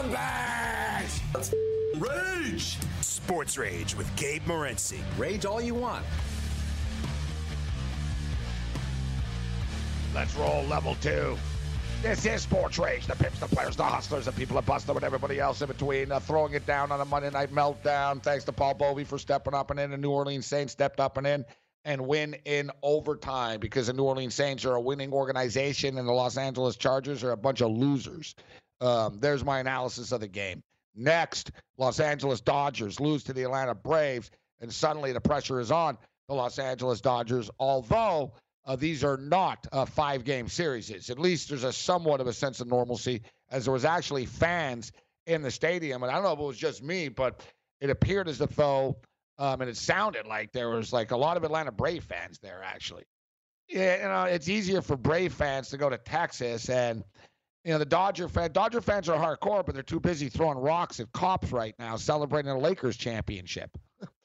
Scumbags! Rage! Sports Rage with Gabe Morency. Rage all you want. Let's roll level two. This is Sports Rage. The pimps, the players, the hustlers, the people that busted and everybody else in between. Uh, throwing it down on a Monday night meltdown. Thanks to Paul Bovi for stepping up and in. The New Orleans Saints stepped up and in and win in overtime because the New Orleans Saints are a winning organization and the Los Angeles Chargers are a bunch of losers. Um, there's my analysis of the game. Next, Los Angeles Dodgers lose to the Atlanta Braves, and suddenly the pressure is on the Los Angeles Dodgers, although uh, these are not uh, five game series. At least there's a somewhat of a sense of normalcy, as there was actually fans in the stadium. And I don't know if it was just me, but it appeared as though, um, and it sounded like there was like a lot of Atlanta Brave fans there, actually. Yeah, you know, it's easier for Brave fans to go to Texas and you know, the Dodger fan Dodger fans are hardcore, but they're too busy throwing rocks at cops right now, celebrating the Lakers championship.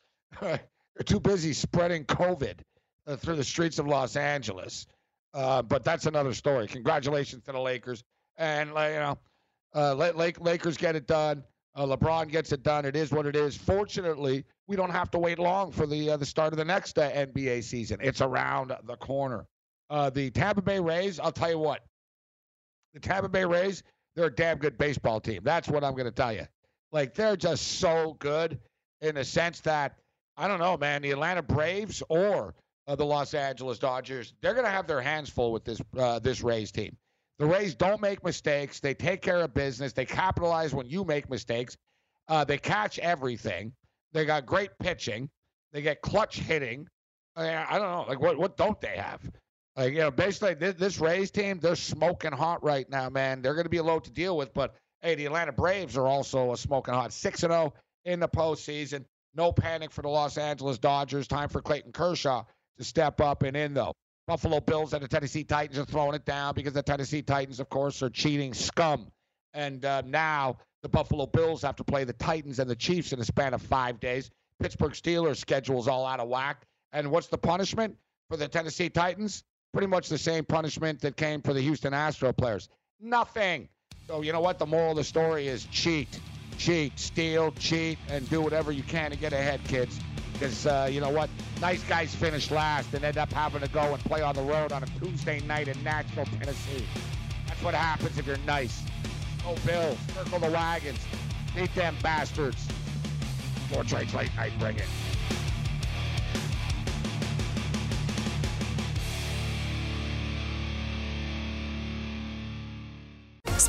they're too busy spreading COVID uh, through the streets of Los Angeles. Uh, but that's another story. Congratulations to the Lakers, and uh, you know, uh, Lake, Lakers get it done. Uh, LeBron gets it done. It is what it is. Fortunately, we don't have to wait long for the uh, the start of the next NBA season. It's around the corner. the Tampa Bay Rays. I'll tell you what the Tampa Bay Rays, they're a damn good baseball team. That's what I'm going to tell you. Like, they're just so good in the sense that, I don't know, man, the Atlanta Braves or uh, the Los Angeles Dodgers, they're going to have their hands full with this uh, this Rays team. The Rays don't make mistakes. They take care of business. They capitalize when you make mistakes. Uh, they catch everything. They got great pitching. They get clutch hitting. I, I don't know. Like, what, what don't they have? Like, you know, basically this, this Rays team, they're smoking hot right now, man. They're going to be a load to deal with, but hey, the Atlanta Braves are also a smoking hot. 6 0 in the postseason. No panic for the Los Angeles Dodgers. Time for Clayton Kershaw to step up and in, though. Buffalo Bills and the Tennessee Titans are throwing it down because the Tennessee Titans, of course, are cheating scum. And uh, now the Buffalo Bills have to play the Titans and the Chiefs in a span of five days. Pittsburgh Steelers schedule's all out of whack. And what's the punishment for the Tennessee Titans? Pretty much the same punishment that came for the Houston Astro players. Nothing. So you know what? The moral of the story is cheat, cheat, steal, cheat, and do whatever you can to get ahead, kids. Because uh, you know what? Nice guys finish last and end up having to go and play on the road on a Tuesday night in Nashville, Tennessee. That's what happens if you're nice. Go Bills, circle the wagons, beat them bastards. More trades late night, bring it.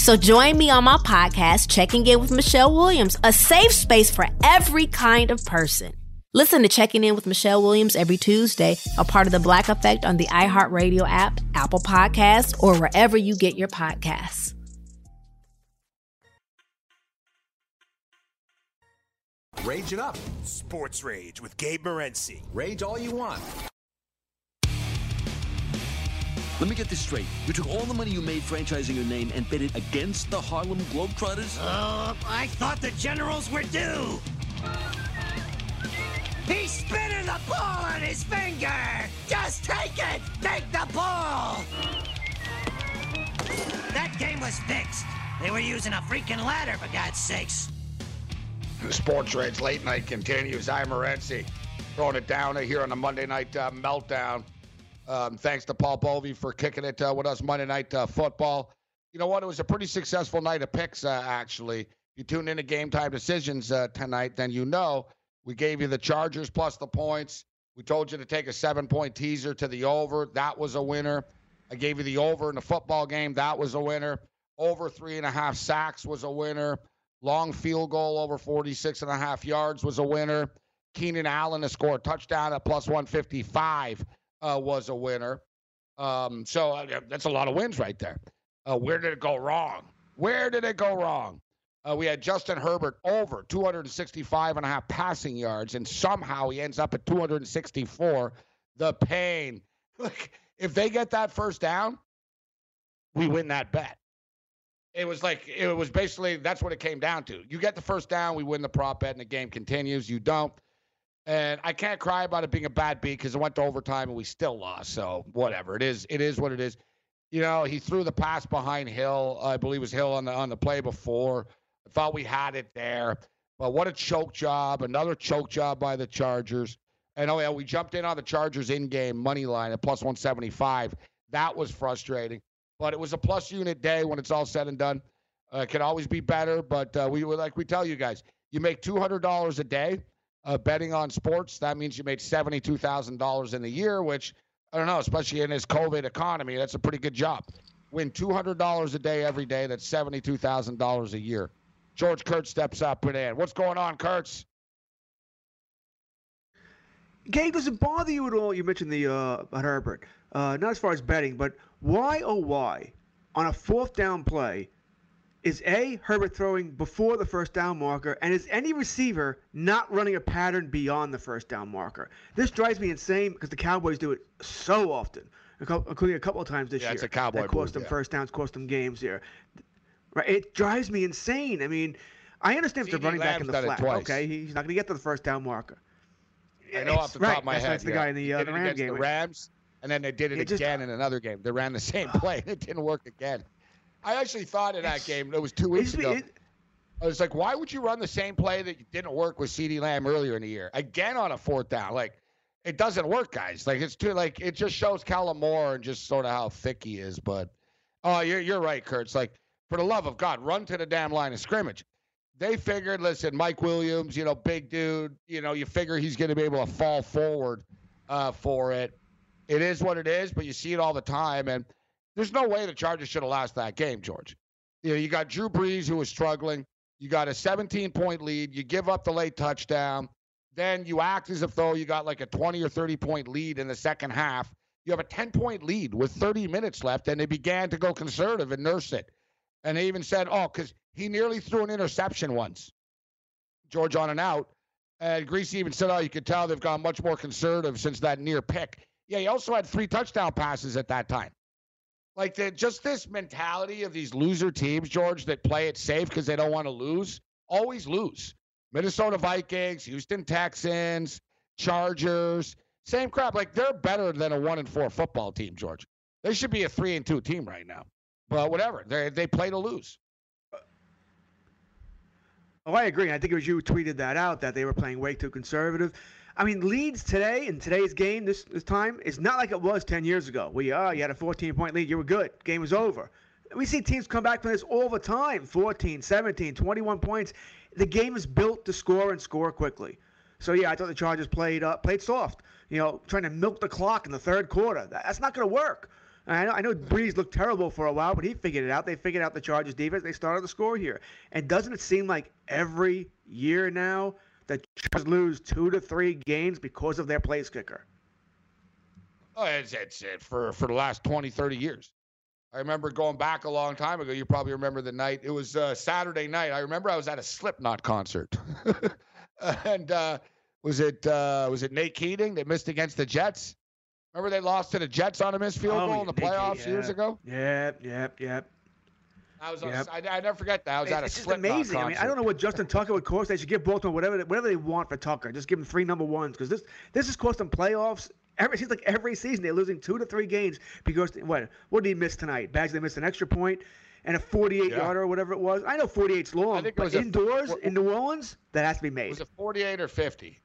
So join me on my podcast, Checking In with Michelle Williams, a safe space for every kind of person. Listen to Checking In with Michelle Williams every Tuesday, a part of the Black Effect on the iHeartRadio app, Apple Podcasts, or wherever you get your podcasts. Rage it up. Sports Rage with Gabe Morency. Rage all you want. Let me get this straight. You took all the money you made franchising your name and bet it against the Harlem Globetrotters? Uh, I thought the Generals were due. He's spinning the ball on his finger! Just take it! Take the ball! That game was fixed. They were using a freaking ladder, for God's sakes. Sports Rage late night continues. I'm Morency throwing it down here on the Monday night uh, meltdown. Um, thanks to Paul Bovey for kicking it uh, with us Monday night uh, football. You know what? It was a pretty successful night of picks, uh, actually. If you tune in to Game Time Decisions uh, tonight, then you know we gave you the Chargers plus the points. We told you to take a seven point teaser to the over. That was a winner. I gave you the over in the football game. That was a winner. Over three and a half sacks was a winner. Long field goal over 46 and a half yards was a winner. Keenan Allen to score a touchdown at plus 155 uh, was a winner. Um, so uh, that's a lot of wins right there. Uh, where did it go wrong? Where did it go wrong? Uh, we had Justin Herbert over 265 and a half passing yards, and somehow he ends up at 264. The pain. Look, if they get that first down, we win that bet. It was like it was basically that's what it came down to. You get the first down, we win the prop bet, and the game continues. You don't, and I can't cry about it being a bad beat because it went to overtime and we still lost. So whatever it is, it is what it is. You know, he threw the pass behind Hill. I believe it was Hill on the on the play before. I thought we had it there, but what a choke job! Another choke job by the Chargers. And oh yeah, we jumped in on the Chargers in-game money line at plus 175. That was frustrating, but it was a plus unit day when it's all said and done. Uh, it can always be better, but uh, we like we tell you guys, you make two hundred dollars a day uh, betting on sports. That means you made seventy-two thousand dollars in the year, which I don't know, especially in this COVID economy, that's a pretty good job. Win two hundred dollars a day every day. That's seventy-two thousand dollars a year. George Kurtz steps up and in. What's going on, Kurtz? Gabe, does it bother you at all? You mentioned the uh, Herbert, uh, not as far as betting, but why oh why on a fourth down play is a Herbert throwing before the first down marker, and is any receiver not running a pattern beyond the first down marker? This drives me insane because the Cowboys do it so often, including a couple of times this yeah, year. It's a Cowboy that cost move, them yeah. first downs, cost them games here. Right, it drives me insane. I mean, I understand if they're running back in the flat. Okay, he's not going to get to the first down marker. I know It's- off the right, top of my that's, head. That's the yeah. guy in the, He uh, the it Ram game. the Rams, and then they did it, It just- again in another game. They ran the same play, and it didn't work again. I actually thought in that game, it was two weeks ago. it- I was like, why would you run the same play that didn't work with CeeDee Lamb earlier in the year? Again on a fourth down. Like, it doesn't work, guys. Like, it's too, like, it just shows Kellen Moore and just sort of how thick he is. But, oh, you're, you're right, Kurt. It's like, for the love of God, run to the damn line of scrimmage. They figured, listen, Mike Williams, you know, big dude, you know, you figure he's going to be able to fall forward uh, for it. It is what it is, but you see it all the time. And there's no way the Chargers should have lost that game, George. You know, you got Drew Brees who was struggling. You got a 17 point lead. You give up the late touchdown. Then you act as if though you got like a 20 or 30 point lead in the second half. You have a 10 point lead with 30 minutes left, and they began to go conservative and nurse it. And they even said, oh, because he nearly threw an interception once, George on and out. And Griese even said, oh, you could tell they've gone much more conservative since that near pick. Yeah, he also had three touchdown passes at that time. Like the, just this mentality of these loser teams, George, that play it safe because they don't want to lose, always lose. Minnesota Vikings, Houston Texans, Chargers, same crap. Like they're better than a one and four football team, George. They should be a three and two team right now. But whatever, they they play to lose. Oh, I agree. I think it was you who tweeted that out that they were playing way too conservative. I mean, leads today in today's game this, this time is not like it was 10 years ago. We oh, you had a 14 point lead, you were good. Game was over. We see teams come back from this all the time 14, 17, 21 points. The game is built to score and score quickly. So yeah, I thought the Chargers played uh, played soft. You know, trying to milk the clock in the third quarter. That's not going to work. I know, I know Brees looked terrible for a while, but he figured it out. They figured out the Chargers defense. They started to score here. And doesn't it seem like every year now that Chargers lose two to three games because of their place kicker? Oh, it's, it's it for, for the last 20, 30 years. I remember going back a long time ago. You probably remember the night. It was uh, Saturday night. I remember I was at a Slipknot concert. and uh, was it uh, was it Nate Kaeding that missed against the Jets? Remember they lost to the Jets on a missed field Oh, goal in the playoffs years yeah. ago? Yep, yep, yep. I was. on- Yep. I, I never forget that. I was at a it's just amazing. I mean, I don't know what Justin Tucker would cost. They should give Baltimore whatever they, whatever they want for Tucker. Just give him three number ones because this this is costing playoffs. Every, it seems like every season they're losing two to three games because what what did he miss tonight? Badgley missed an extra point and a 48 Yeah. yarder or whatever it was. I know 48's long, but a- indoors what- in New Orleans that has to be made. Was it 48 or 50?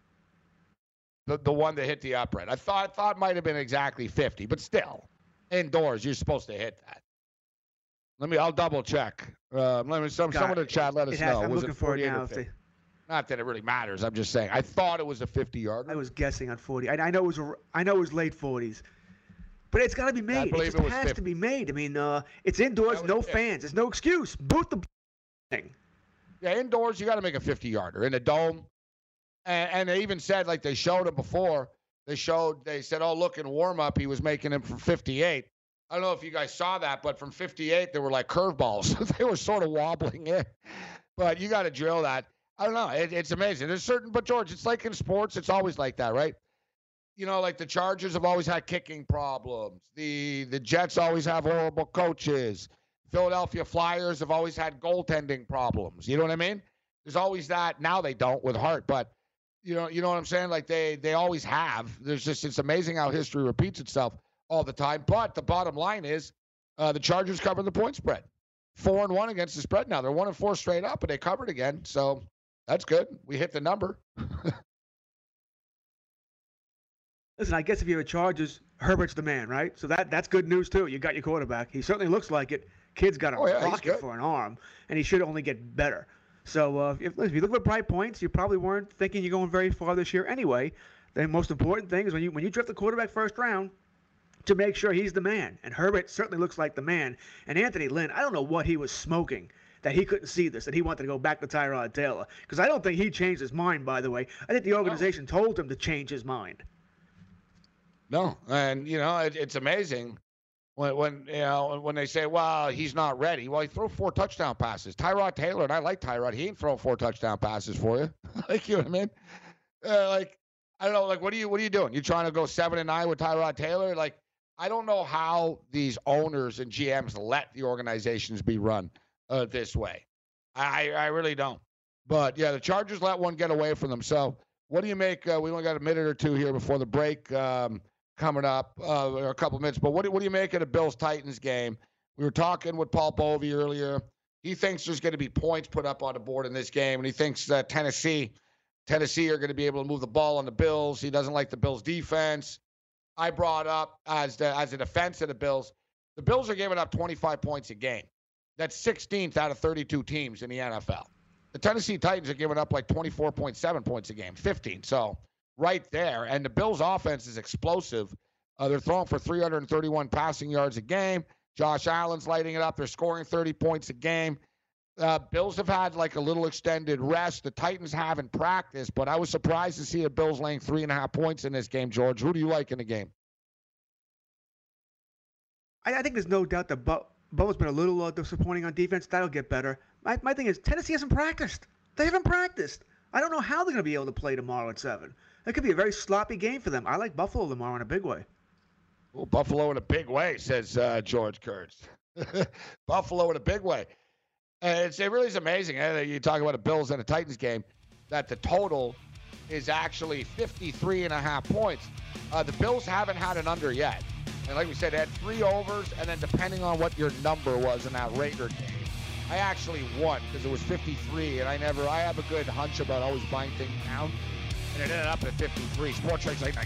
The the one that hit the upright. I thought thought might have been exactly 50, but still, indoors you're supposed to hit that. Let me. I'll double check. Uh, let me. Some God, someone in the chat let us has- know. I'm was looking it for it 48 now. If 50? they, Not that it really matters. I'm just saying. I thought it was a 50 yarder. I was guessing on 40. I, I know it was a- I know it was late 40s. But it's got to be made. It just it has 50. to be made. I mean, uh, it's indoors, no 50. fans. There's no excuse. Boot the thing. Yeah, indoors you got to make a 50 yarder in a dome. And, and they even said like they showed it before. They showed they said, oh look in warm up he was making him from 58. I don't know if you guys saw that, but from 58 they were like curveballs. they were sort of wobbling in. But you got to drill that. I don't know. It, it's amazing. There's certain, but George, it's like in sports. It's always like that, right? You know, like the Chargers have always had kicking problems. The the Jets always have horrible coaches. Philadelphia Flyers have always had goaltending problems. You know what I mean? There's always that. Now they don't with Hart, but you know, you know what I'm saying? Like they they always have. There's just it's amazing how history repeats itself all the time. But the bottom line is, uh, the Chargers cover the point spread, four and one against the spread. Now they're one and four straight up, but they covered again. So that's good. We hit the number. Listen, I guess if you're the Chargers, Herbert's the man, right? So that that's good news too. You got your quarterback. He certainly looks like it. Kid's got a Oh, yeah, rocket for an arm, and he should only get better. So uh, if, if you look at bright points, you probably weren't thinking you're going very far this year anyway. The most important thing is when you when you draft the quarterback first round, to make sure he's the man. And Herbert certainly looks like the man. And Anthony Lynn, I don't know what he was smoking that he couldn't see this, that he wanted to go back to Tyrod Taylor. Because I don't think he changed his mind, by the way. I think the organization told him to change his mind. No, and you know it, it's amazing when when you know when they say, "Well, he's not ready." Well, he threw four touchdown passes. Tyrod Taylor, and I like Tyrod. He ain't throwing four touchdown passes for you. like you know what I mean? Uh, like I don't know. Like what are you what are you doing? You trying to go seven and nine with Tyrod Taylor? Like I don't know how these owners and GMs let the organizations be run uh, this way. I I really don't. But yeah, the Chargers let one get away from them. So what do you make? Uh, we only got a minute or two here before the break. Um, coming up, uh, or a couple minutes. But what do, what do you make of the Bills Titans game? We were talking with Paul Bovey earlier. He thinks there's going to be points put up on the board in this game, and he thinks that Tennessee, Tennessee are going to be able to move the ball on the Bills. He doesn't like the Bills defense. I brought up as the as a defense of the Bills, the Bills are giving up 25 points a game. That's 16th out of 32 teams in the NFL. The Tennessee Titans are giving up like 24.7 points a game, 15. So right there. And the Bills' offense is explosive. Uh, they're throwing for 331 passing yards a game. Josh Allen's lighting it up. They're scoring 30 points a game. Uh, Bills have had like a little extended rest. The Titans haven't practiced, but I was surprised to see the Bills laying three and a half points in this game. George, who do you like in the game? I, I think there's no doubt that Bo- Bo's been a little uh, disappointing on defense. That'll get better. My, my thing is, Tennessee hasn't practiced. They haven't practiced. I don't know how they're going to be able to play tomorrow at 7. That could be a very sloppy game for them. I like Buffalo tomorrow in a big way. Well, Buffalo in a big way, says uh, George Kurtz. Buffalo in a big way. It's, it really is amazing. eh, You talk about a Bills and a Titans game, that the total is actually 53 and a half points. Uh, the Bills haven't had an under yet. And like we said, they had three overs, and then depending on what your number was in that Raider game, I actually won because it was 53, and I never, I have a good hunch about always buying things down, and it ended up at 53. Sports Trade's like, I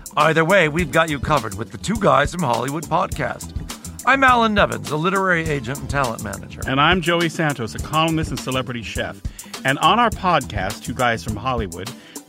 Either way, we've got you covered with the Two Guys from Hollywood podcast. I'm Alan Nevins, a literary agent and talent manager. And I'm Joey Santos, a columnist and celebrity chef. And on our podcast, Two Guys from Hollywood,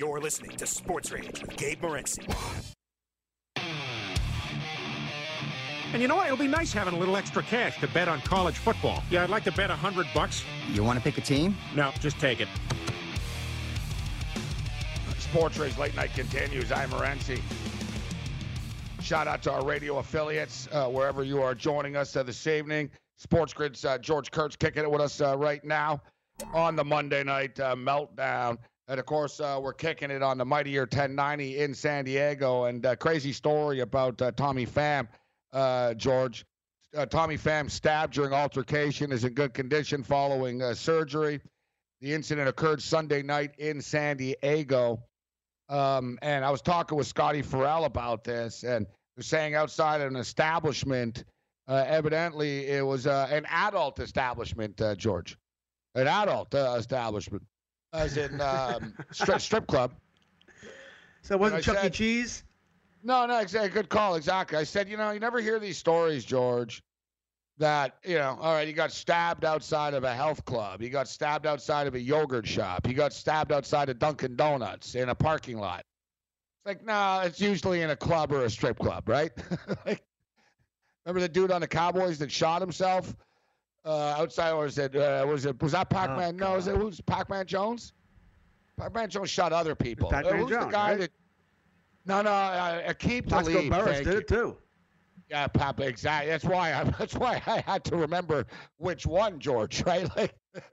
You're listening to Sports Rage with Gabe Morency. And you know what? It'll be nice having a little extra cash to bet on college football. Yeah, I'd like to bet a hundred bucks. You want to pick a team? No, just take it. Sports Rage Late Night continues. I'm Morency. Shout out to our radio affiliates, uh, wherever you are joining us uh, this evening. Sports Grid's uh, George Kurtz kicking it with us uh, right now on the Monday night uh, meltdown. And of course, uh, we're kicking it on the Mighty Year 1090 in San Diego. And uh, crazy story about uh, Tommy Pham, uh, George. Uh, Tommy Pham stabbed during altercation, is in good condition following uh, surgery. The incident occurred Sunday night in San Diego. Um, and I was talking with Scotty Farrell about this, and was saying outside an establishment, evidently it was an adult establishment, George, an adult establishment, as in um, strip, strip club. So it wasn't I Chuck E. Cheese? No, no, exactly. Good call. Exactly. I said, you know, you never hear these stories, George, that, you know, all right, he got stabbed outside of a health club. He got stabbed outside of a yogurt shop. He got stabbed outside of Dunkin' Donuts in a parking lot. It's like, no, it's usually in a club or a strip club, right? like, remember the dude on the Cowboys that shot himself uh, outside, or was it, uh, was it, was that Pac-Man? no, was it, who's Pac-Man Jones? Pac-Man Jones shot other people. Pac-Man uh, who's Jones, the guy right? that, no, no, uh, Aqib Talib. Thank did you. it too. Yeah, Papa, exactly. That's why I that's why I had to remember which one, George, right? Like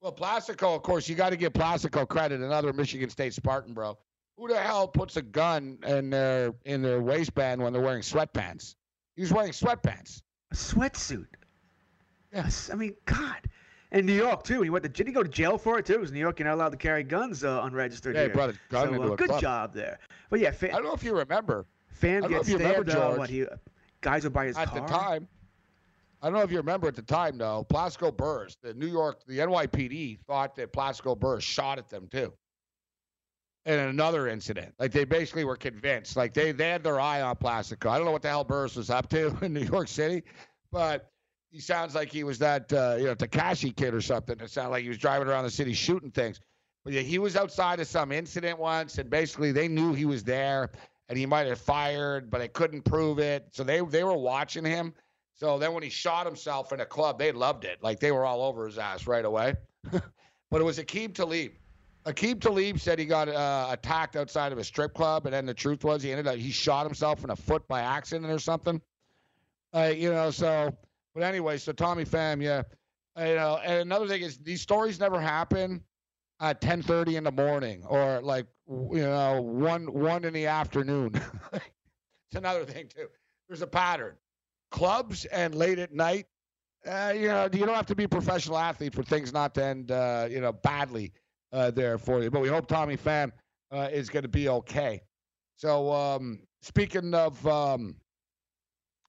Well, Plaxico, of course, you got to give Plaxico credit, another Michigan State Spartan, bro. Who the hell puts a gun in their in their waistband when they're wearing sweatpants? He was wearing sweatpants. A sweatsuit. Yes, I mean, God. In New York too. He went to did he go to jail for it too? Because New York, you're not allowed to carry guns uh, unregistered. Yeah, he here. brought a gun so, into uh, a good club. job there. But yeah, fa- I don't know if you remember. fan I don't know gets you remember. Uh, what he guys were by his at car. the time. I don't know if you remember at the time, though. Plaxico Burress, the New York, the NYPD thought that Plaxico Burress shot at them too. In another incident, like they basically were convinced, like they they had their eye on Plaxico. I don't know what the hell Burress was up to in New York City, but he sounds like he was that uh, you know Tekashi kid or something. It sounded like he was driving around the city shooting things. But yeah, he was outside of some incident once, and basically they knew he was there, and he might have fired, but they couldn't prove it. So they they were watching him. So then when he shot himself in a club, they loved it. Like they were all over his ass right away. but it was Aqib Talib. Aqib Talib said he got uh, attacked outside of a strip club, and then the truth was he ended up he shot himself in the foot by accident or something. Uh, you know, so but anyway, so Tommy Pham, yeah, Uh, you know, and another thing is these stories never happen at 10:30 in the morning or like you know one one in the afternoon. it's another thing too. There's a pattern. Clubs and late at night. Uh, you know, you don't have to be a professional athlete for things not to end, uh, you know, badly uh, there for you. But we hope Tommy Pham uh, is going to be okay. So, um, speaking of, um,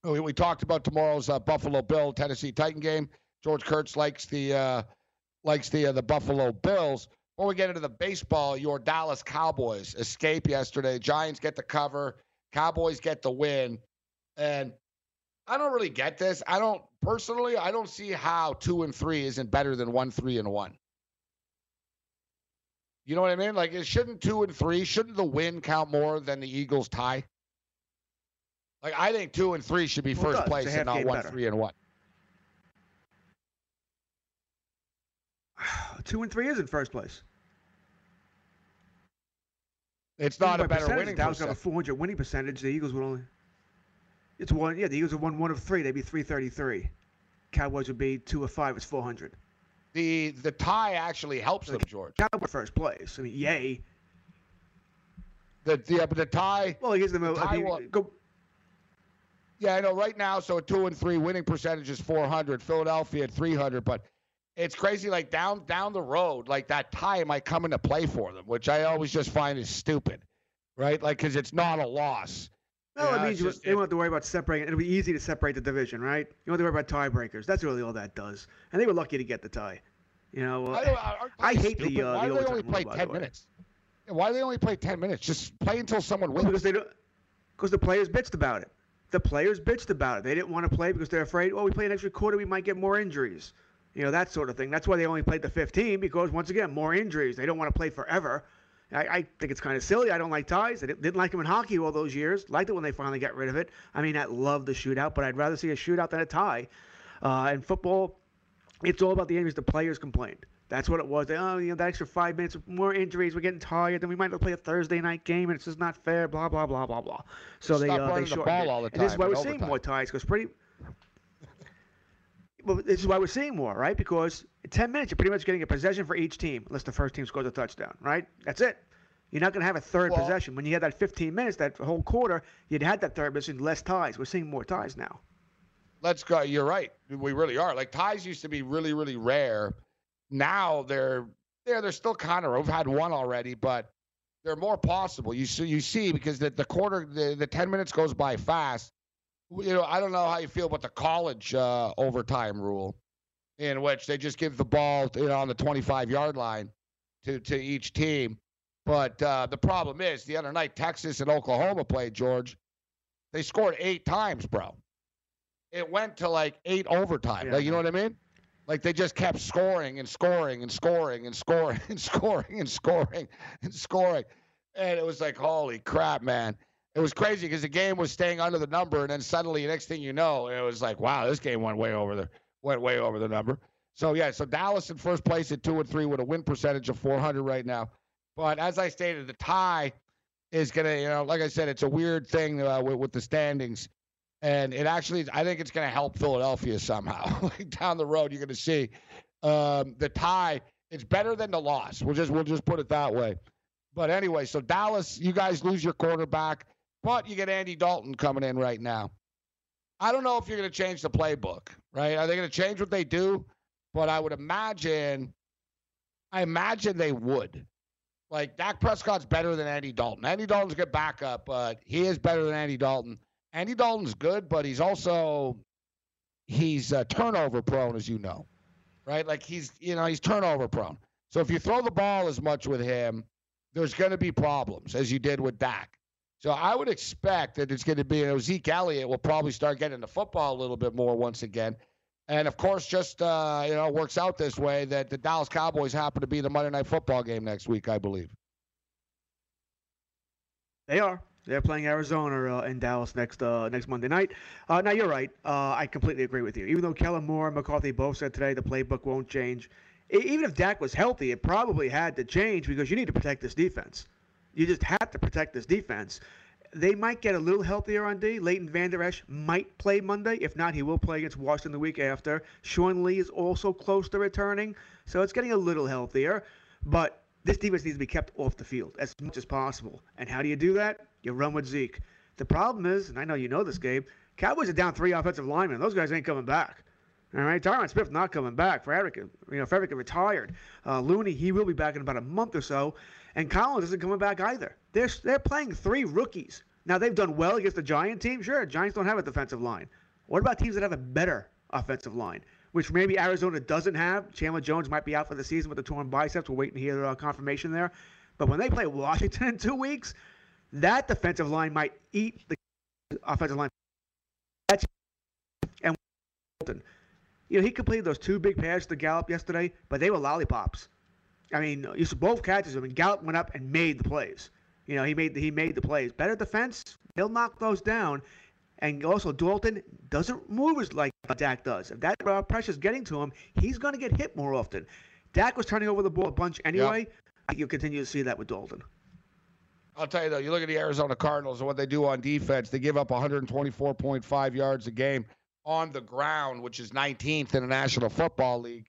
we, we talked about tomorrow's uh, Buffalo Bill Tennessee Titan game. George Kurtz likes the uh, likes the uh, the Buffalo Bills. Before we get into the baseball, your Dallas Cowboys escape yesterday. Giants get the cover. Cowboys get the win. And I don't really get this. I don't personally. I don't see how two and three isn't better than one, three and one. You know what I mean? Like, it shouldn't two and three, shouldn't the win count more than the Eagles tie? Like, I think two and three should be Well, first does. It's a place and not one, better. three, and one. Two and three is in first place. It's not a better percentage, winning Dallas got a 400 winning percentage. The Eagles would only. It's one. Yeah, the Eagles have won one of three. They'd be 333. Cowboys would be two of five. It's 400. The the tie actually helps them, George. Cowboys first place. I mean, yay. The, yeah, but the tie. Well, here's the, the I tie mean, will- go. Yeah, I know. Right now, so two and three winning percentage is 400. Philadelphia at 300, but it's crazy. Like down down the road, like that tie might come into play for them, which I always just find is stupid, right? Like because it's not a loss. No, it means you, just- they don't have to worry about separating. It'll be easy to separate the division, right? You don't have to worry about tiebreakers. That's really all that does. And they were lucky to get the tie. You know, I, I ties hate the, stupid? uh, Why the do they only play rule, 10 the way. minutes? Why do they only play 10 minutes? Just play until someone wins. because they don't. Because the players bitched about it. The players bitched about it. They didn't want to play because they're afraid. well, we play an extra quarter, we might get more injuries. You know that sort of thing. That's why they only played the 15 because once again, more injuries. They don't want to play forever. I, I think it's kind of silly. I don't like ties. I didn't, like them in hockey all those years. Liked it when they finally got rid of it. I mean, I love the shootout, but I'd rather see a shootout than a tie. Uh, in football, it's all about the injuries. The players complained. That's what it was. They, oh, you know, that extra five minutes, more injuries. We're getting tired. Then we might not play a Thursday night game, and it's just not fair. Blah blah blah blah blah. So they Stop uh, they running the ball it. all the And this is why we're seeing more ties because pretty. Well, this is why we're seeing more, right? Because in 10 minutes, you're pretty much getting a possession for each team, unless the first team scores a touchdown, right? That's it. You're not going to have a third Well- possession. When you had that 15 minutes, that whole quarter, you'd had that third possession, less ties. We're seeing more ties now. Let's go. You're right. We really are. Like ties used to be really, really rare. Now they're they're they're still kind of. We've had one already, but they're more possible. You see, you see, because the, the quarter, the, the ten minutes goes by fast. You know, I don't know how you feel about the college uh, overtime rule, in which they just give the ball, you know, on the 25 yard line to to each team. But uh, the problem is, the other night Texas and Oklahoma played George. They scored eight times, bro it went to like eight overtime. Yeah. Like, you know what I mean? Like they just kept scoring and scoring and scoring and scoring and scoring and scoring and scoring. And it was like, holy crap, man. It was crazy because the game was staying under the number, and then suddenly, next thing you know, it was like, wow, this game went way over the went way over the number. So yeah, so Dallas in first place at two and three with a win percentage of 400 right now. But as I stated, the tie is gonna, you know, like I said, it's a weird thing uh, with, with the standings and it actually I think it's going to help Philadelphia somehow. like down the road, you're going to see um, the tie. It's better than the loss. We'll just we'll just put it that way. But anyway, so Dallas, you guys lose your quarterback, but you get Andy Dalton coming in right now. I don't know if you're going to change the playbook, right? Are they going to change what they do? But I would imagine, I imagine they would. Like Dak Prescott's better than Andy Dalton. Andy Dalton's a good backup, but he is better than Andy Dalton. Andy Dalton's good, but he's also he's uh, turnover prone, as you know, right? Like he's you know he's turnover prone. So if you throw the ball as much with him, there's going to be problems, as you did with Dak. So I would expect that it's going to be you know, Zeke Elliott will probably start getting the football a little bit more once again. And of course, just uh, you know, it works out this way that the Dallas Cowboys happen to be the Monday Night Football game next week, I believe. They are. They're playing Arizona uh, in Dallas next uh, next Monday night. Uh, now you're right. Uh, I completely agree with you. Even though Kellen Moore and McCarthy both said today the playbook won't change, E- even if Dak was healthy, it probably had to change because you need to protect this defense. You just have to protect this defense. They might get a little healthier on D. Leighton Vander Esch might play Monday. If not, he will play against Washington the week after. Sean Lee is also close to returning, so it's getting a little healthier. But this defense needs to be kept off the field as much as possible. And how do you do that? You run with Zeke. The problem is, and I know you know this, Gabe, Cowboys are down three offensive linemen. Those guys ain't coming back. All right, Tyron Smith not coming back. Frederick, you know, Frederick retired. Uh, Looney, he will be back in about a month or so, and Collins isn't coming back either. They're they're playing three rookies. Now they've done well against the Giant team. Sure, Giants don't have a defensive line. What about teams that have a better offensive line, which maybe Arizona doesn't have? Chandler Jones might be out for the season with the torn biceps. We're waiting to hear uh, confirmation there. But when they play Washington in two weeks, that defensive line might eat the offensive line. That's and. You know, he completed those two big passes to Gallup yesterday, but they were lollipops. I mean, you saw both catches. I mean, Gallup went up and made the plays. You know, he made the, he made the plays. Better defense, they'll knock those down. And also, Dalton doesn't move as like Dak does. If that uh, pressure's getting to him, he's going to get hit more often. Dak was turning over the ball a bunch anyway. Think you'll continue to see that with Dalton. I'll tell you though, you look at the Arizona Cardinals and what they do on defense. They give up 124.5 yards a game on the ground, which is 19th in the National Football League,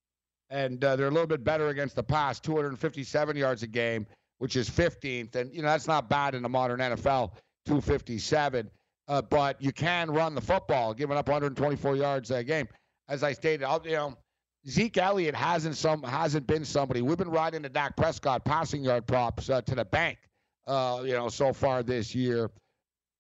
and uh, they're a little bit better against the pass, 257 yards a game, which is 15th, and you know that's not bad in the modern NFL, 257. Uh, but you can run the football, giving up 124 yards a game. As I stated, I'll, you know, Zeke Elliott hasn't some hasn't been somebody. We've been riding the Dak Prescott passing yard props uh, to the bank, uh, you know, so far this year.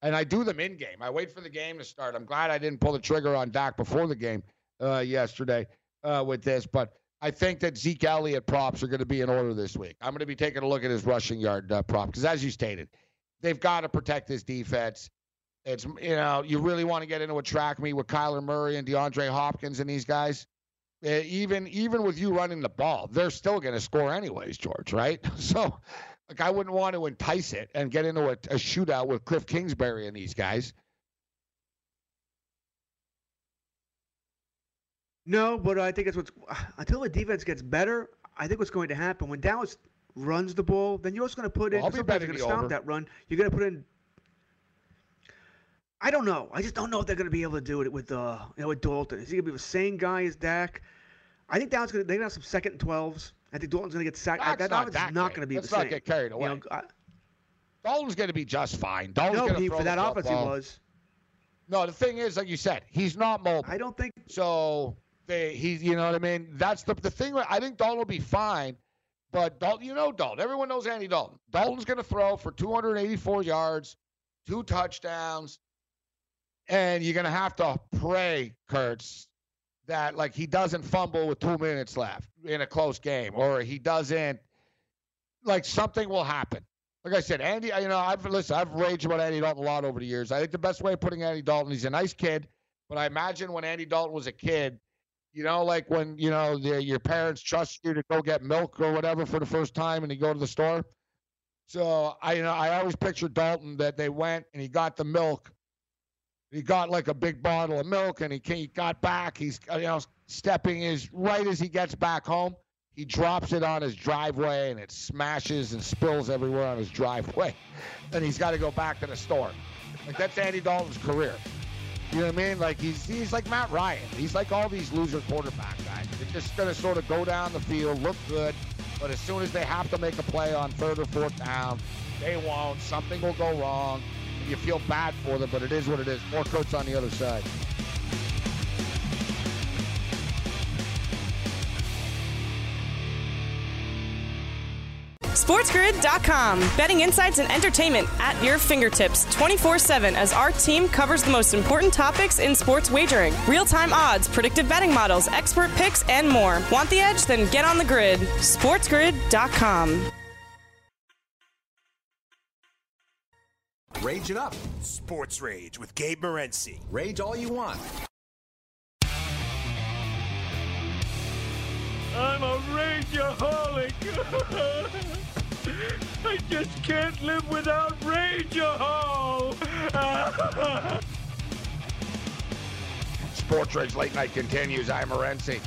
And I do them in game. I wait for the game to start. I'm glad I didn't pull the trigger on Dak before the game uh, yesterday uh, with this, but I think that Zeke Elliott props are going to be in order this week. I'm going to be taking a look at his rushing yard uh, prop because, as you stated, they've got to protect this defense. It's you know you really want to get into a track meet with Kyler Murray and DeAndre Hopkins and these guys. Uh, even even with you running the ball, they're still going to score anyways, George. Right? So, like I wouldn't want to entice it and get into a, a shootout with Cliff Kingsbury and these guys. No, but I think that's what's until the defense gets better. I think what's going to happen when Dallas runs the ball, then you're also going to put in. Well, I'll be sometimes going to stop over. that run. You're going to put in. I don't know. I just don't know if they're going to be able to do it with uh, you know, with Dalton. Is he going to be the same guy as Dak? I think Dalton's going to. They're going to have some second and twelves. I think Dalton's going to get sacked. That's that not offense is not going to be Let's the not same. get carried You away. know, I, Dalton's going to be just fine. Dalton's no, going to he, throw for that offense he was. No, the thing is, like you said, he's not mobile. I don't think so. They, he's, you know what I mean. That's the the thing. I think Dalton will be fine, but Dalton, you know Dalton. Everyone knows Andy Dalton. Dalton's going to throw for 284 yards, two touchdowns, and you're going to have to pray, Kurtz, that like he doesn't fumble with two minutes left in a close game, or he doesn't like something will happen. Like I said, Andy, you know, I've listen, I've raged about Andy Dalton a lot over the years. I think the best way of putting Andy Dalton, he's a nice kid, but I imagine when Andy Dalton was a kid, you know, like when you know the, your parents trust you to go get milk or whatever for the first time, and you go to the store. So I, you know, I always picture Dalton that they went and he got the milk. He got like a big bottle of milk, and he, came, he got back. He's uh, you know stepping his right as he gets back home. He drops it on his driveway, and it smashes and spills everywhere on his driveway. And he's got to go back to the store. Like that's Andy Dalton's career. You know what I mean? Like he's he's like Matt Ryan. He's like all these loser quarterback guys. They're just gonna sort of go down the field, look good, but as soon as they have to make a play on third or fourth down, they won't. Something will go wrong. You feel bad for them, but it is what it is. More Kurtz on the other side. SportsGrid.com. Betting insights and entertainment at your fingertips 24 7 as our team covers the most important topics in sports wagering real time odds, predictive betting models, expert picks, and more. Want the edge? Then get on the grid. SportsGrid.com. Rage it up. Sports Rage with Gabe Morency. Rage all you want. I'm a rageaholic. I just can't live without Rageahol. Sports Rage Late Night continues. I'm Morency.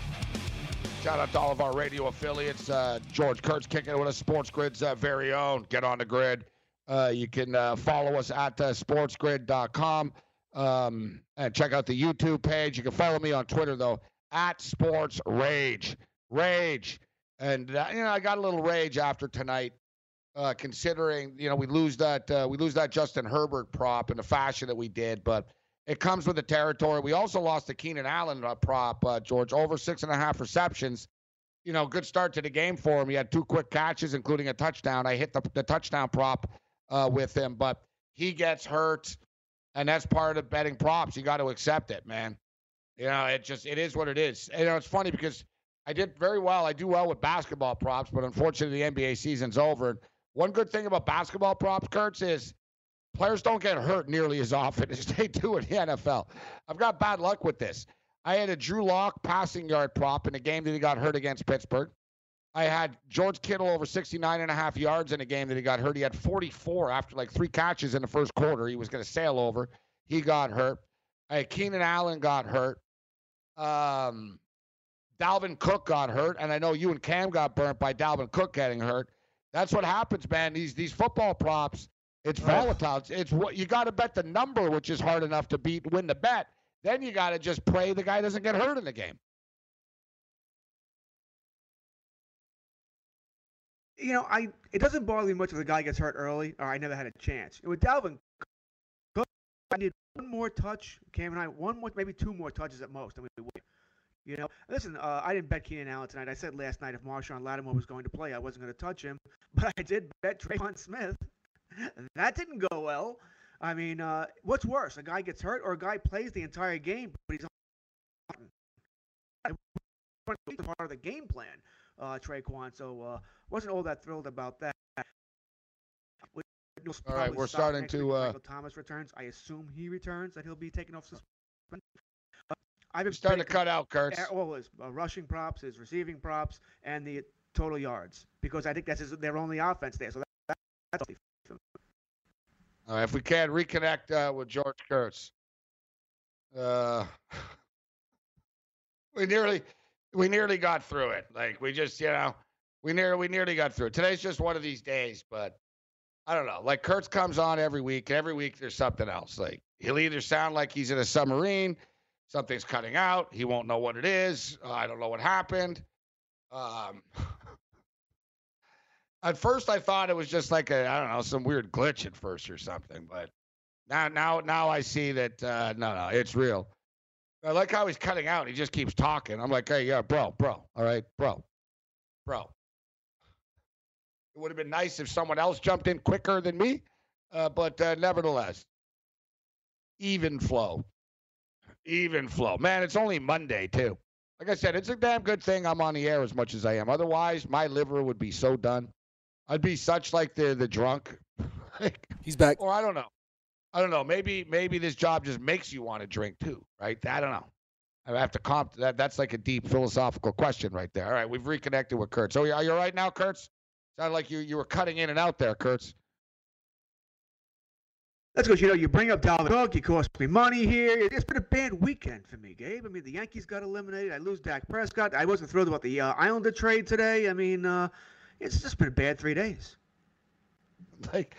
Shout out to all of our radio affiliates. Uh, George Kurtz kicking it with us, Sports Grid's uh, very own. Get on the grid. Uh, you can uh, follow us at uh, sportsgrid.com um, and check out the YouTube page. You can follow me on Twitter, though, at Sports Rage. Rage. And, uh, you know, I got a little rage after tonight. Uh, considering you know we lose that we lose that Justin Herbert prop in the fashion that we did, but it comes with the territory. We also lost the Keenan Allen prop, George, over six and a half receptions. You know, good start to the game for him. He had two quick catches, including a touchdown. I hit the, the touchdown prop uh, with him, but he gets hurt, and that's part of betting props. You got to accept it, man. You know, it just it is what it is. You know, it's funny because I did very well. I do well with basketball props, but unfortunately, the NBA season's over. One good thing about basketball props, Kurtz, is players don't get hurt nearly as often as they do in the NFL. I've got bad luck with this. I had a Drew Lock passing yard prop in a game that he got hurt against Pittsburgh. I had George Kittle over 69 and a half yards in a game that he got hurt. He had 44 after like three catches in the first quarter. He was going to sail over. He got hurt. I had Keenan Allen got hurt. Um, Dalvin Cook got hurt, and I know you and Cam got burnt by Dalvin Cook getting hurt. That's what happens, man. These these football props, it's volatile. It's, it's what you got to bet the number, which is hard enough to beat, win the bet. Then you got to just pray the guy doesn't get hurt in the game. You know, I it doesn't bother me much if the guy gets hurt early, or I never had a chance. With Dalvin Cook, I need one more touch. Cam and I, one more, maybe two more touches at most, we win. You know, listen, uh, I didn't bet Keenan Allen tonight. I said last night if Marshon Lattimore was going to play, I wasn't going to touch him, but I did bet Tre'Quan Smith. that didn't go well. I mean, uh, what's worse, a guy gets hurt or a guy plays the entire game, but he's on part of the game plan, uh, Tre'Quan. So uh, wasn't all that thrilled about that. All right, we're starting to. Uh, Michael Thomas returns. I assume he returns. That he'll be taken off suspension. I've been starting to cut out, Kurtz. All his uh, rushing props, his receiving props, and the total yards because I think that's his, their only offense there. So that, that's all right, if we can reconnect uh, with George Kurtz. Uh, we nearly, we nearly got through it. Like we just, you know, we nearly, we nearly got through it. Today's just one of these days, but I don't know. Like Kurtz comes on every week, and every week there's something else. Like he'll either sound like he's in a submarine something's cutting out. He won't know what it is. Uh, I don't know what happened. Um, at first, I thought it was just like a I don't know some weird glitch at first or something, but now now now I see that uh, no no it's real. I like how he's cutting out. He just keeps talking. I'm like, hey, yeah, bro, bro, all right, bro, bro. It would have been nice if someone else jumped in quicker than me, uh, but uh, nevertheless, even flow. Even flow. Man, it's only Monday, too. Like I said, it's a damn good thing I'm on the air as much as I am. Otherwise, my liver would be so done. I'd be such like the the drunk. He's back. Or I don't know. I don't know. Maybe maybe this job just makes you want to drink too, right? I don't know. I have to comp that. That's like a deep philosophical question right there. All right, we've reconnected with Kurtz. So are you all right now, Kurtz? Sounded like you you were cutting in and out there, Kurtz. That's because you know you bring up Dalvin Cook, you cost me money here. It's been a bad weekend for me, Gabe. I mean, the Yankees got eliminated. I lose Dak Prescott. I wasn't thrilled about the uh, Islander trade today. I mean, uh, it's just been a bad three days. Like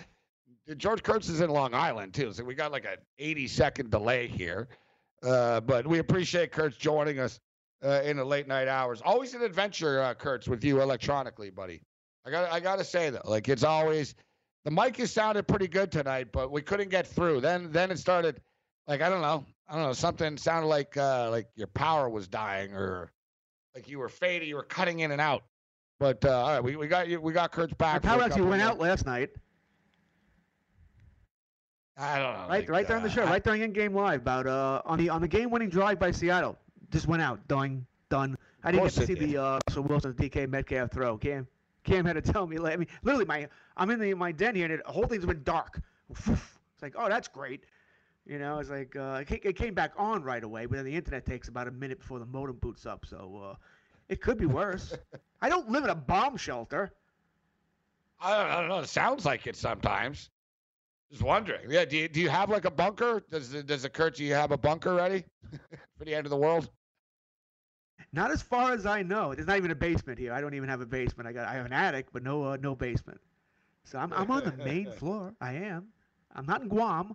George Kurtz is in Long Island too, so we got like an 80 second delay here. Uh, but we appreciate Kurtz joining us uh, in the late night hours. Always an adventure, uh, Kurtz, with you electronically, buddy. I got I got to say though, like it's always the mic has sounded pretty good tonight, but we couldn't get through. Then then it started like I don't know. I don't know, something sounded like uh like your power was dying or like you were fading, you were cutting in and out. But uh all right, we, we got you we got Kurtz back. The power actually went out last night. I don't know. Right, like, right during the uh, show, right during in game live, about uh on the on the game winning drive by Seattle, just went out, done, done. I didn't get to see did. the uh, Russell Wilson DK Metcalf throw. Cam, Cam had to tell me. like, I mean, literally, my I'm in the my den here, and the whole thing's been dark. It's like, oh, that's great. You know, it's like uh, it, it came back on right away, but then the internet takes about a minute before the modem boots up, so uh, it could be worse. I don't live in a bomb shelter. I don't, I don't know. It sounds like it sometimes. Just wondering. Yeah, do you, do you have like a bunker? Does it, does it Kurt, do you have a bunker ready for the end of the world? Not as far as I know. There's not even a basement here. I don't even have a basement. I got I have an attic, but no uh, no basement. So I'm I'm on the main floor. I am. I'm not in Guam.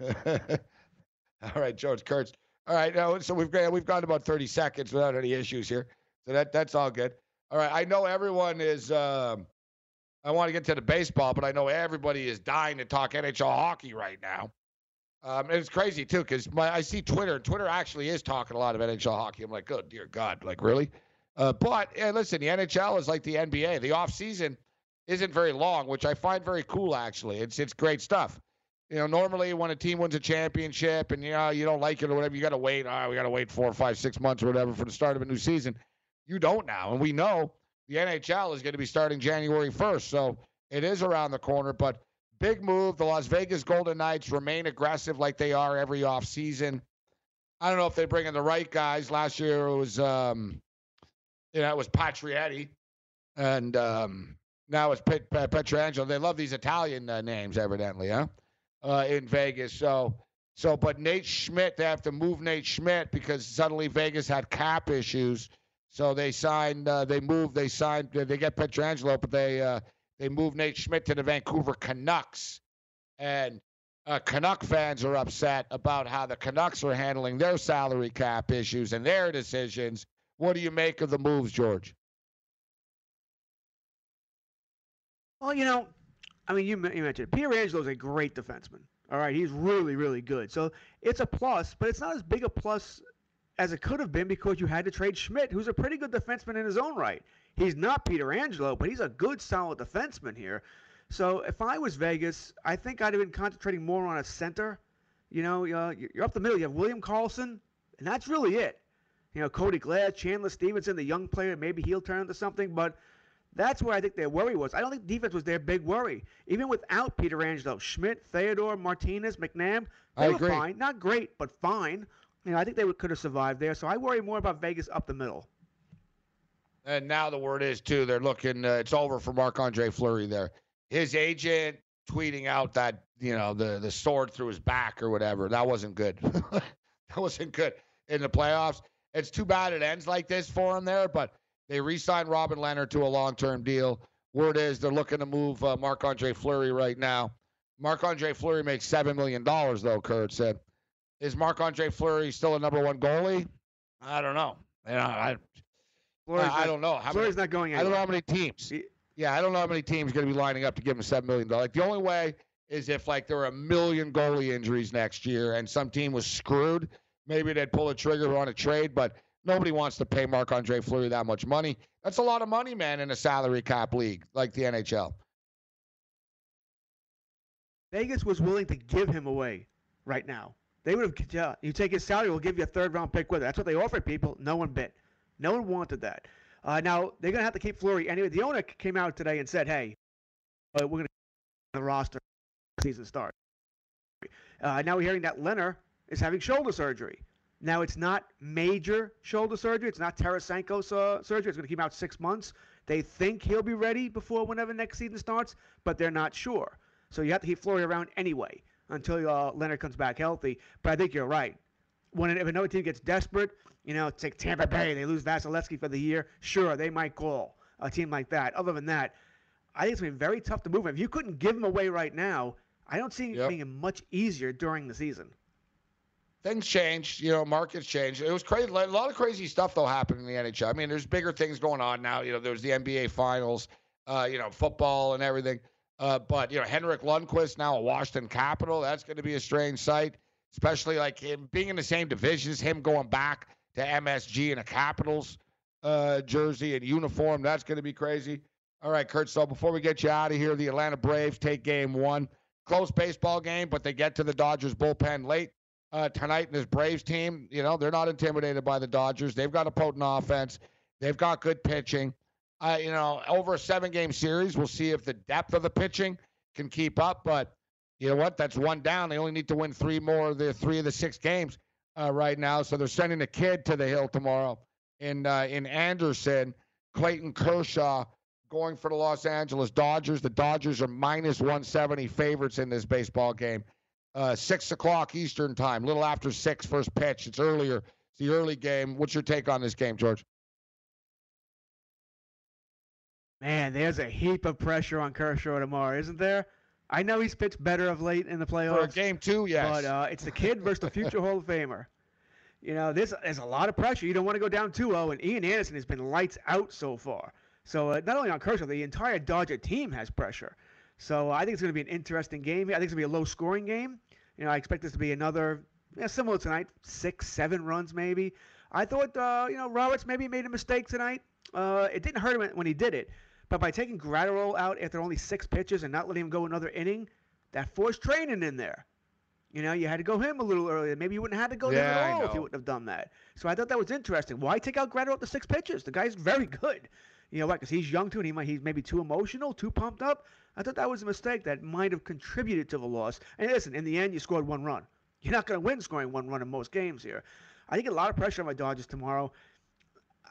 All right, George Kurtz. All right, now so we've got we've gone about 30 seconds without any issues here, so that that's all good. All right, I know everyone is. Um, I want to get to the baseball, but I know everybody is dying to talk NHL hockey right now. Um, it's crazy too, because I see Twitter, Twitter actually is talking a lot of NHL hockey. I'm like, oh dear God, like really? Uh, but yeah, listen, the NHL is like the NBA. The off season isn't very long, which I find very cool. Actually, it's it's great stuff. You know, normally when a team wins a championship and you know you don't like it or whatever, you got to wait. All right, we got to wait four, five, six months or whatever for the start of a new season. You don't now, and we know the NHL is going to be starting January 1st, so it is around the corner. But big move. The Las Vegas Golden Knights remain aggressive like they are every offseason. I don't know if they bring in the right guys. Last year it was, um, you know, it was Pacioretty. and um, now it's Pet, Pet, Pietrangelo. They love these Italian uh, names, evidently, huh? Uh, in Vegas. So, so, but Nate Schmidt, they have to move Nate Schmidt because suddenly Vegas had cap issues. So they signed, uh, they moved, they signed, they get Pietrangelo, but they uh, they moved Nate Schmidt to the Vancouver Canucks, and uh, Canuck fans are upset about how the Canucks are handling their salary cap issues and their decisions. What do you make of the moves, George? Well, you know, I mean, you, you mentioned Peter is a great defenseman. All right, he's really, really good. So it's a plus, but it's not as big a plus as it could have been because you had to trade Schmidt, who's a pretty good defenseman in his own right. He's not Pietrangelo, but he's a good, solid defenseman here. So if I was Vegas, I think I'd have been concentrating more on a center. You know, uh, you're up the middle. You have William Karlsson, and that's really it. You know, Cody Glass, Chandler Stephenson, the young player, maybe he'll turn into something, but that's where I think their worry was. I don't think defense was their big worry. Even without Pietrangelo, Schmidt, Theodore, Martinez, McNabb, they I were agree. fine. Not great, but fine. You know, I think they could have survived there. So I worry more about Vegas up the middle. And now the word is too. They're looking. Uh, it's over for Marc Andre Fleury. There, his agent tweeting out that you know the the sword through his back or whatever. That wasn't good. that wasn't good in the playoffs. It's too bad it ends like this for him there. But they re-signed Robin Lehner to a long-term deal. Word is they're looking to move uh, Marc Andre Fleury right now. Marc Andre Fleury makes seven million dollars though. Kurt said, "Is Marc Andre Fleury still a number one goalie? I don't know. You know, I, Fleury's I, not- don't know. How Fleury's many, not going Anywhere. I don't know how many teams. Yeah, I don't know how many teams are going to be lining up to give him seven million dollars. Like the only way is if like there were a million goalie injuries next year and some team was screwed. Maybe they'd pull a trigger on a trade, but nobody wants to pay Marc Andre Fleury that much money. That's a lot of money, man, in a salary cap league like the NHL. Vegas was willing to give him away right now. They would have, yeah, you take his salary, we'll give you a third round pick with it. That's what they offered people. No one bit. No one wanted that. Uh, now, they're going to have to keep Fleury anyway. The owner came out today and said, hey, uh, we're going to the roster season starts. Uh, now we're hearing that Lehner is having shoulder surgery. Now it's not major shoulder surgery. It's not Tarasenko's uh, surgery. It's going to keep out six months. They think he'll be ready before whenever next season starts, but they're not sure. So you have to keep Fleury around anyway until uh, Lehner comes back healthy. But I think you're right. When if another team gets desperate, you know, take Tampa Bay, they lose Vasilevskiy for the year. Sure, they might call a team like that. Other than that, I think it's going to be very tough to move him. If you couldn't give him away right now, I don't see it Yep. being much easier during the season. things changed. You know, markets changed. It was crazy. A lot of crazy stuff though happened in the NHL. I mean, there's bigger things going on now. You know, there's the NBA Finals. Uh, you know, football and everything. Uh, but you know, Henrik Lundqvist now a Washington Capital. That's going to be a strange sight, especially like him being in the same divisions. Him going back to MSG in a Capitals uh, jersey and uniform. That's going to be crazy. All right, Kurt. So before we get you out of here, the Atlanta Braves take game one. Close baseball game, but they get to the Dodgers bullpen late uh, tonight. And this Braves team, you know, they're not intimidated by the Dodgers. They've got a potent offense. They've got good pitching. Uh, you know, over a seven-game series, we'll see if the depth of the pitching can keep up. But you know what? That's one down. They only need to win three more of the three of the six games uh, right now. So they're sending a kid to the hill tomorrow in uh, in Anderson. Clayton Kershaw going for the Los Angeles Dodgers. The Dodgers are minus 170 favorites in this baseball game. Uh, six o'clock Eastern time, little after six, first pitch. It's earlier. It's the early game. What's your take on this game, George? Man, there's a heap of pressure on Kershaw tomorrow, isn't there? I know he's pitched better of late in the playoffs. For game two, yes. But uh, it's the kid versus the future Hall of Famer. You know, this there's a lot of pressure. You don't want to go down 2-0, and Ian Anderson has been lights out so far. So uh, not only on Kershaw, the entire Dodger team has pressure. So I think it's going to be an interesting game. I think it's going to be a low-scoring game. You know, I expect this to be another, yeah, similar tonight, six, seven runs maybe. I thought, uh, you know, Roberts maybe made a mistake tonight. Uh, it didn't hurt him when he did it, but by taking Graterol out after only six pitches and not letting him go another inning, that forced Treinen in there. You know, you had to go him a little earlier. Maybe you wouldn't have had to go there Yeah, I at all if you wouldn't have done that. So I thought that was interesting. Why take out Graterol at the six pitches? The guy's very good. You know what? Because he's young too, and he might, he's maybe too emotional, too pumped up. I thought that was a mistake that might have contributed to the loss. And listen, in the end, you scored one run. You're not going to win scoring one run in most games here. I think a lot of pressure on my Dodgers tomorrow.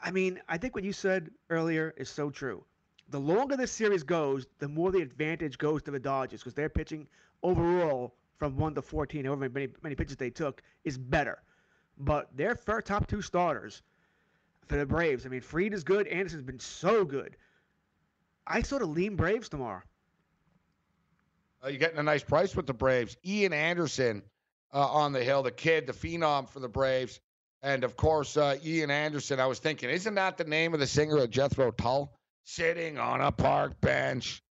I mean, I think what you said earlier is so true. The longer this series goes, the more the advantage goes to the Dodgers because their pitching overall from 1 to 14, however many, many pitches they took, is better. But their first top two starters for the Braves, I mean, Fried is good. Anderson's been so good. I sort of lean Braves tomorrow. Uh, you're getting a nice price with the Braves. Ian Anderson uh, on the hill, the kid, the phenom for the Braves. And of course, uh, Ian Anderson, I was thinking, isn't that the name of the singer of Jethro Tull? Sitting on a park bench.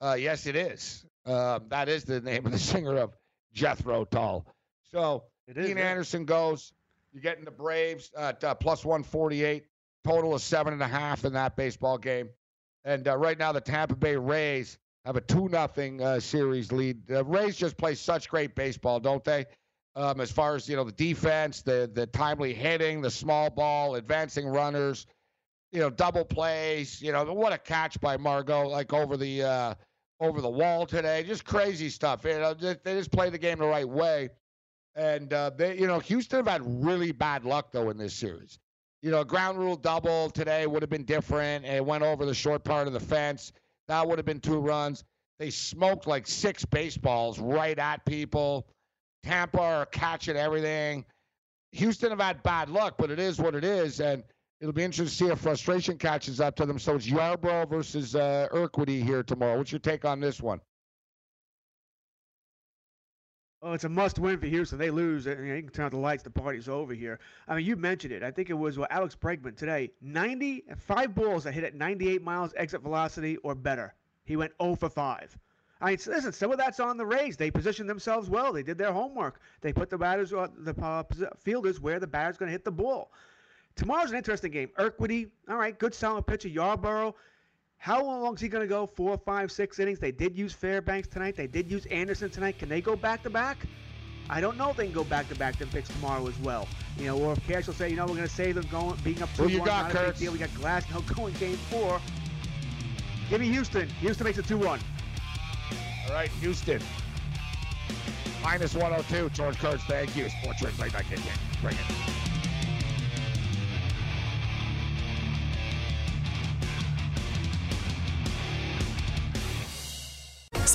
Uh, yes, it is. Uh, that is the name of the singer of Jethro Tull. So Ian yeah. Anderson goes. You're getting the Braves at uh, plus 148. Total of seven and a half in that baseball game. And right now, the Tampa Bay Rays have a two nothing uh, series lead. The Rays just play such great baseball, don't they? Um, as far as you know, the defense, the the timely hitting, the small ball, advancing runners, you know, double plays. You know, what a catch by Margot, like over the uh, over the wall today. Just crazy stuff. You know, they just play the game the right way. And uh, they, you know, Houston have had really bad luck though in this series. You know, ground rule double today would have been different. It went over the short part of the fence. That would have been two runs. They smoked like six baseballs right at people. Tampa are catching everything. Houston have had bad luck, but it is what it is, and it'll be interesting to see if frustration catches up to them. So it's Yarbrough versus uh, here tomorrow. What's your take on this one? Oh, it's a must-win for Houston. They lose, know, you can turn out the lights. The party's over here. I mean, you mentioned it. I think it was well, Alex Bregman today. 90, five balls that hit at 98 miles exit velocity or better. He went 0 for 5. I mean, listen, some of that's on the Rays. They positioned themselves well. They did their homework. They put the batters, uh, the uh, fielders where the batter's going to hit the ball. Tomorrow's an interesting game. Urquidy, all right, good solid pitcher. Yarbrough, how long is he going to go? Four, five, six innings. They did use Fairbanks tonight. They did use Anderson tonight. Can they go back to back? I don't know if they can go back to back to pitch tomorrow as well. You know, or if Cash will say, you know, we're going to save them going, being up two. Who you got, Kurt? We got Glasnow going game four. Give me Houston. Houston makes it two one. All right, Houston. Minus 102. George Kurtz, thank you. Sports Rings like that. Bring it.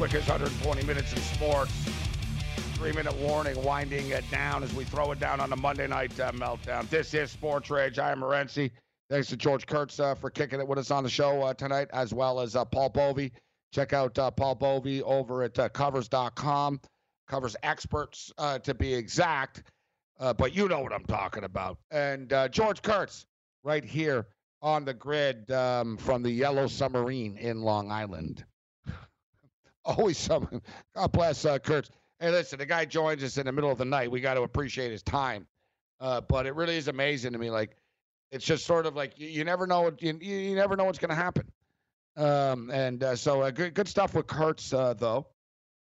Quickest 120 minutes in sports. Three minute warning, winding it down as we throw it down on the Monday night uh, meltdown. This is Sports Rage. I am Morency. Thanks to George Kurtz uh, for kicking it with us on the show uh, tonight, as well as uh, Paul Bovey. Check out uh, Paul Bovey over at uh, covers.com. Covers experts to be exact, but you know what I'm talking about. And George Kurtz, right here on the grid um, from the Yellow Submarine in Long Island. Always something. God bless uh, Kurtz. Hey, listen, the guy joins us in the middle of the night. We got to appreciate his time. Uh, but it really is amazing to me. Like, it's just sort of like you, you never know. You, you never know what's going to happen. Um, and uh, so uh, good, good stuff with Kurtz, uh, though.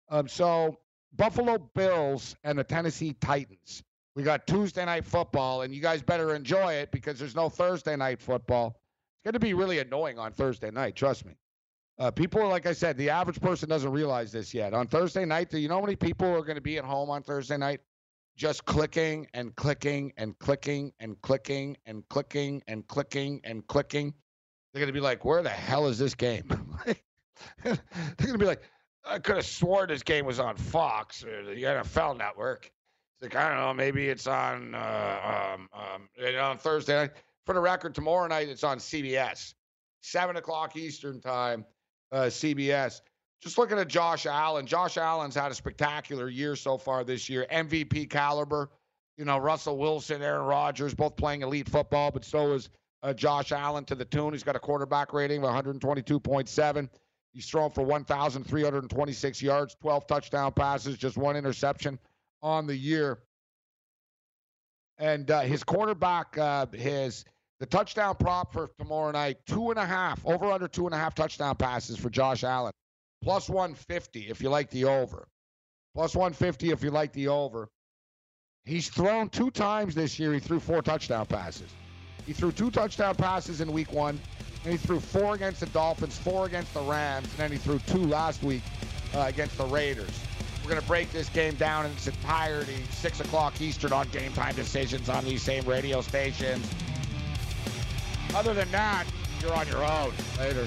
Um, so Buffalo Bills and the Tennessee Titans. We got Tuesday night football, and you guys better enjoy it because there's no Thursday night football. It's going to be really annoying on Thursday night. Trust me. Uh, people, like I said, the average person doesn't realize this yet. On Thursday night, do you know how many people are going to be at home on Thursday night? Just clicking and clicking and clicking and clicking and clicking and clicking and clicking. They're going to be like, where the hell is this game? They're going to be like, I could have sworn this game was on Fox or the NFL network. It's like, I don't know, maybe it's on uh, um, um, on Thursday night. For the record, tomorrow night it's on CBS, 7 o'clock Eastern time uh, CBS. Just looking at Josh Allen. Josh Allen's had a spectacular year so far this year, MVP caliber. You know, Russell Wilson, Aaron Rodgers, both playing elite football, but so is uh, Josh Allen to the tune. He's got a quarterback rating of 122.7. He's thrown for 1,326 yards, 12 touchdown passes, just one interception on the year. And uh, his quarterback, uh, his The touchdown prop for tomorrow night, two and a half, over under two and a half touchdown passes for Josh Allen. Plus 150 if you like the over. Plus 150 if you like the over. He's thrown two times this year. He threw four touchdown passes. He threw two touchdown passes in week one, and he threw four against the Dolphins, four against the Rams, and then he threw two last week uh, against the Raiders. We're going to break this game down in its entirety, 6 o'clock Eastern on Game Time Decisions on these same radio stations. Other than that, you're on your own. Later.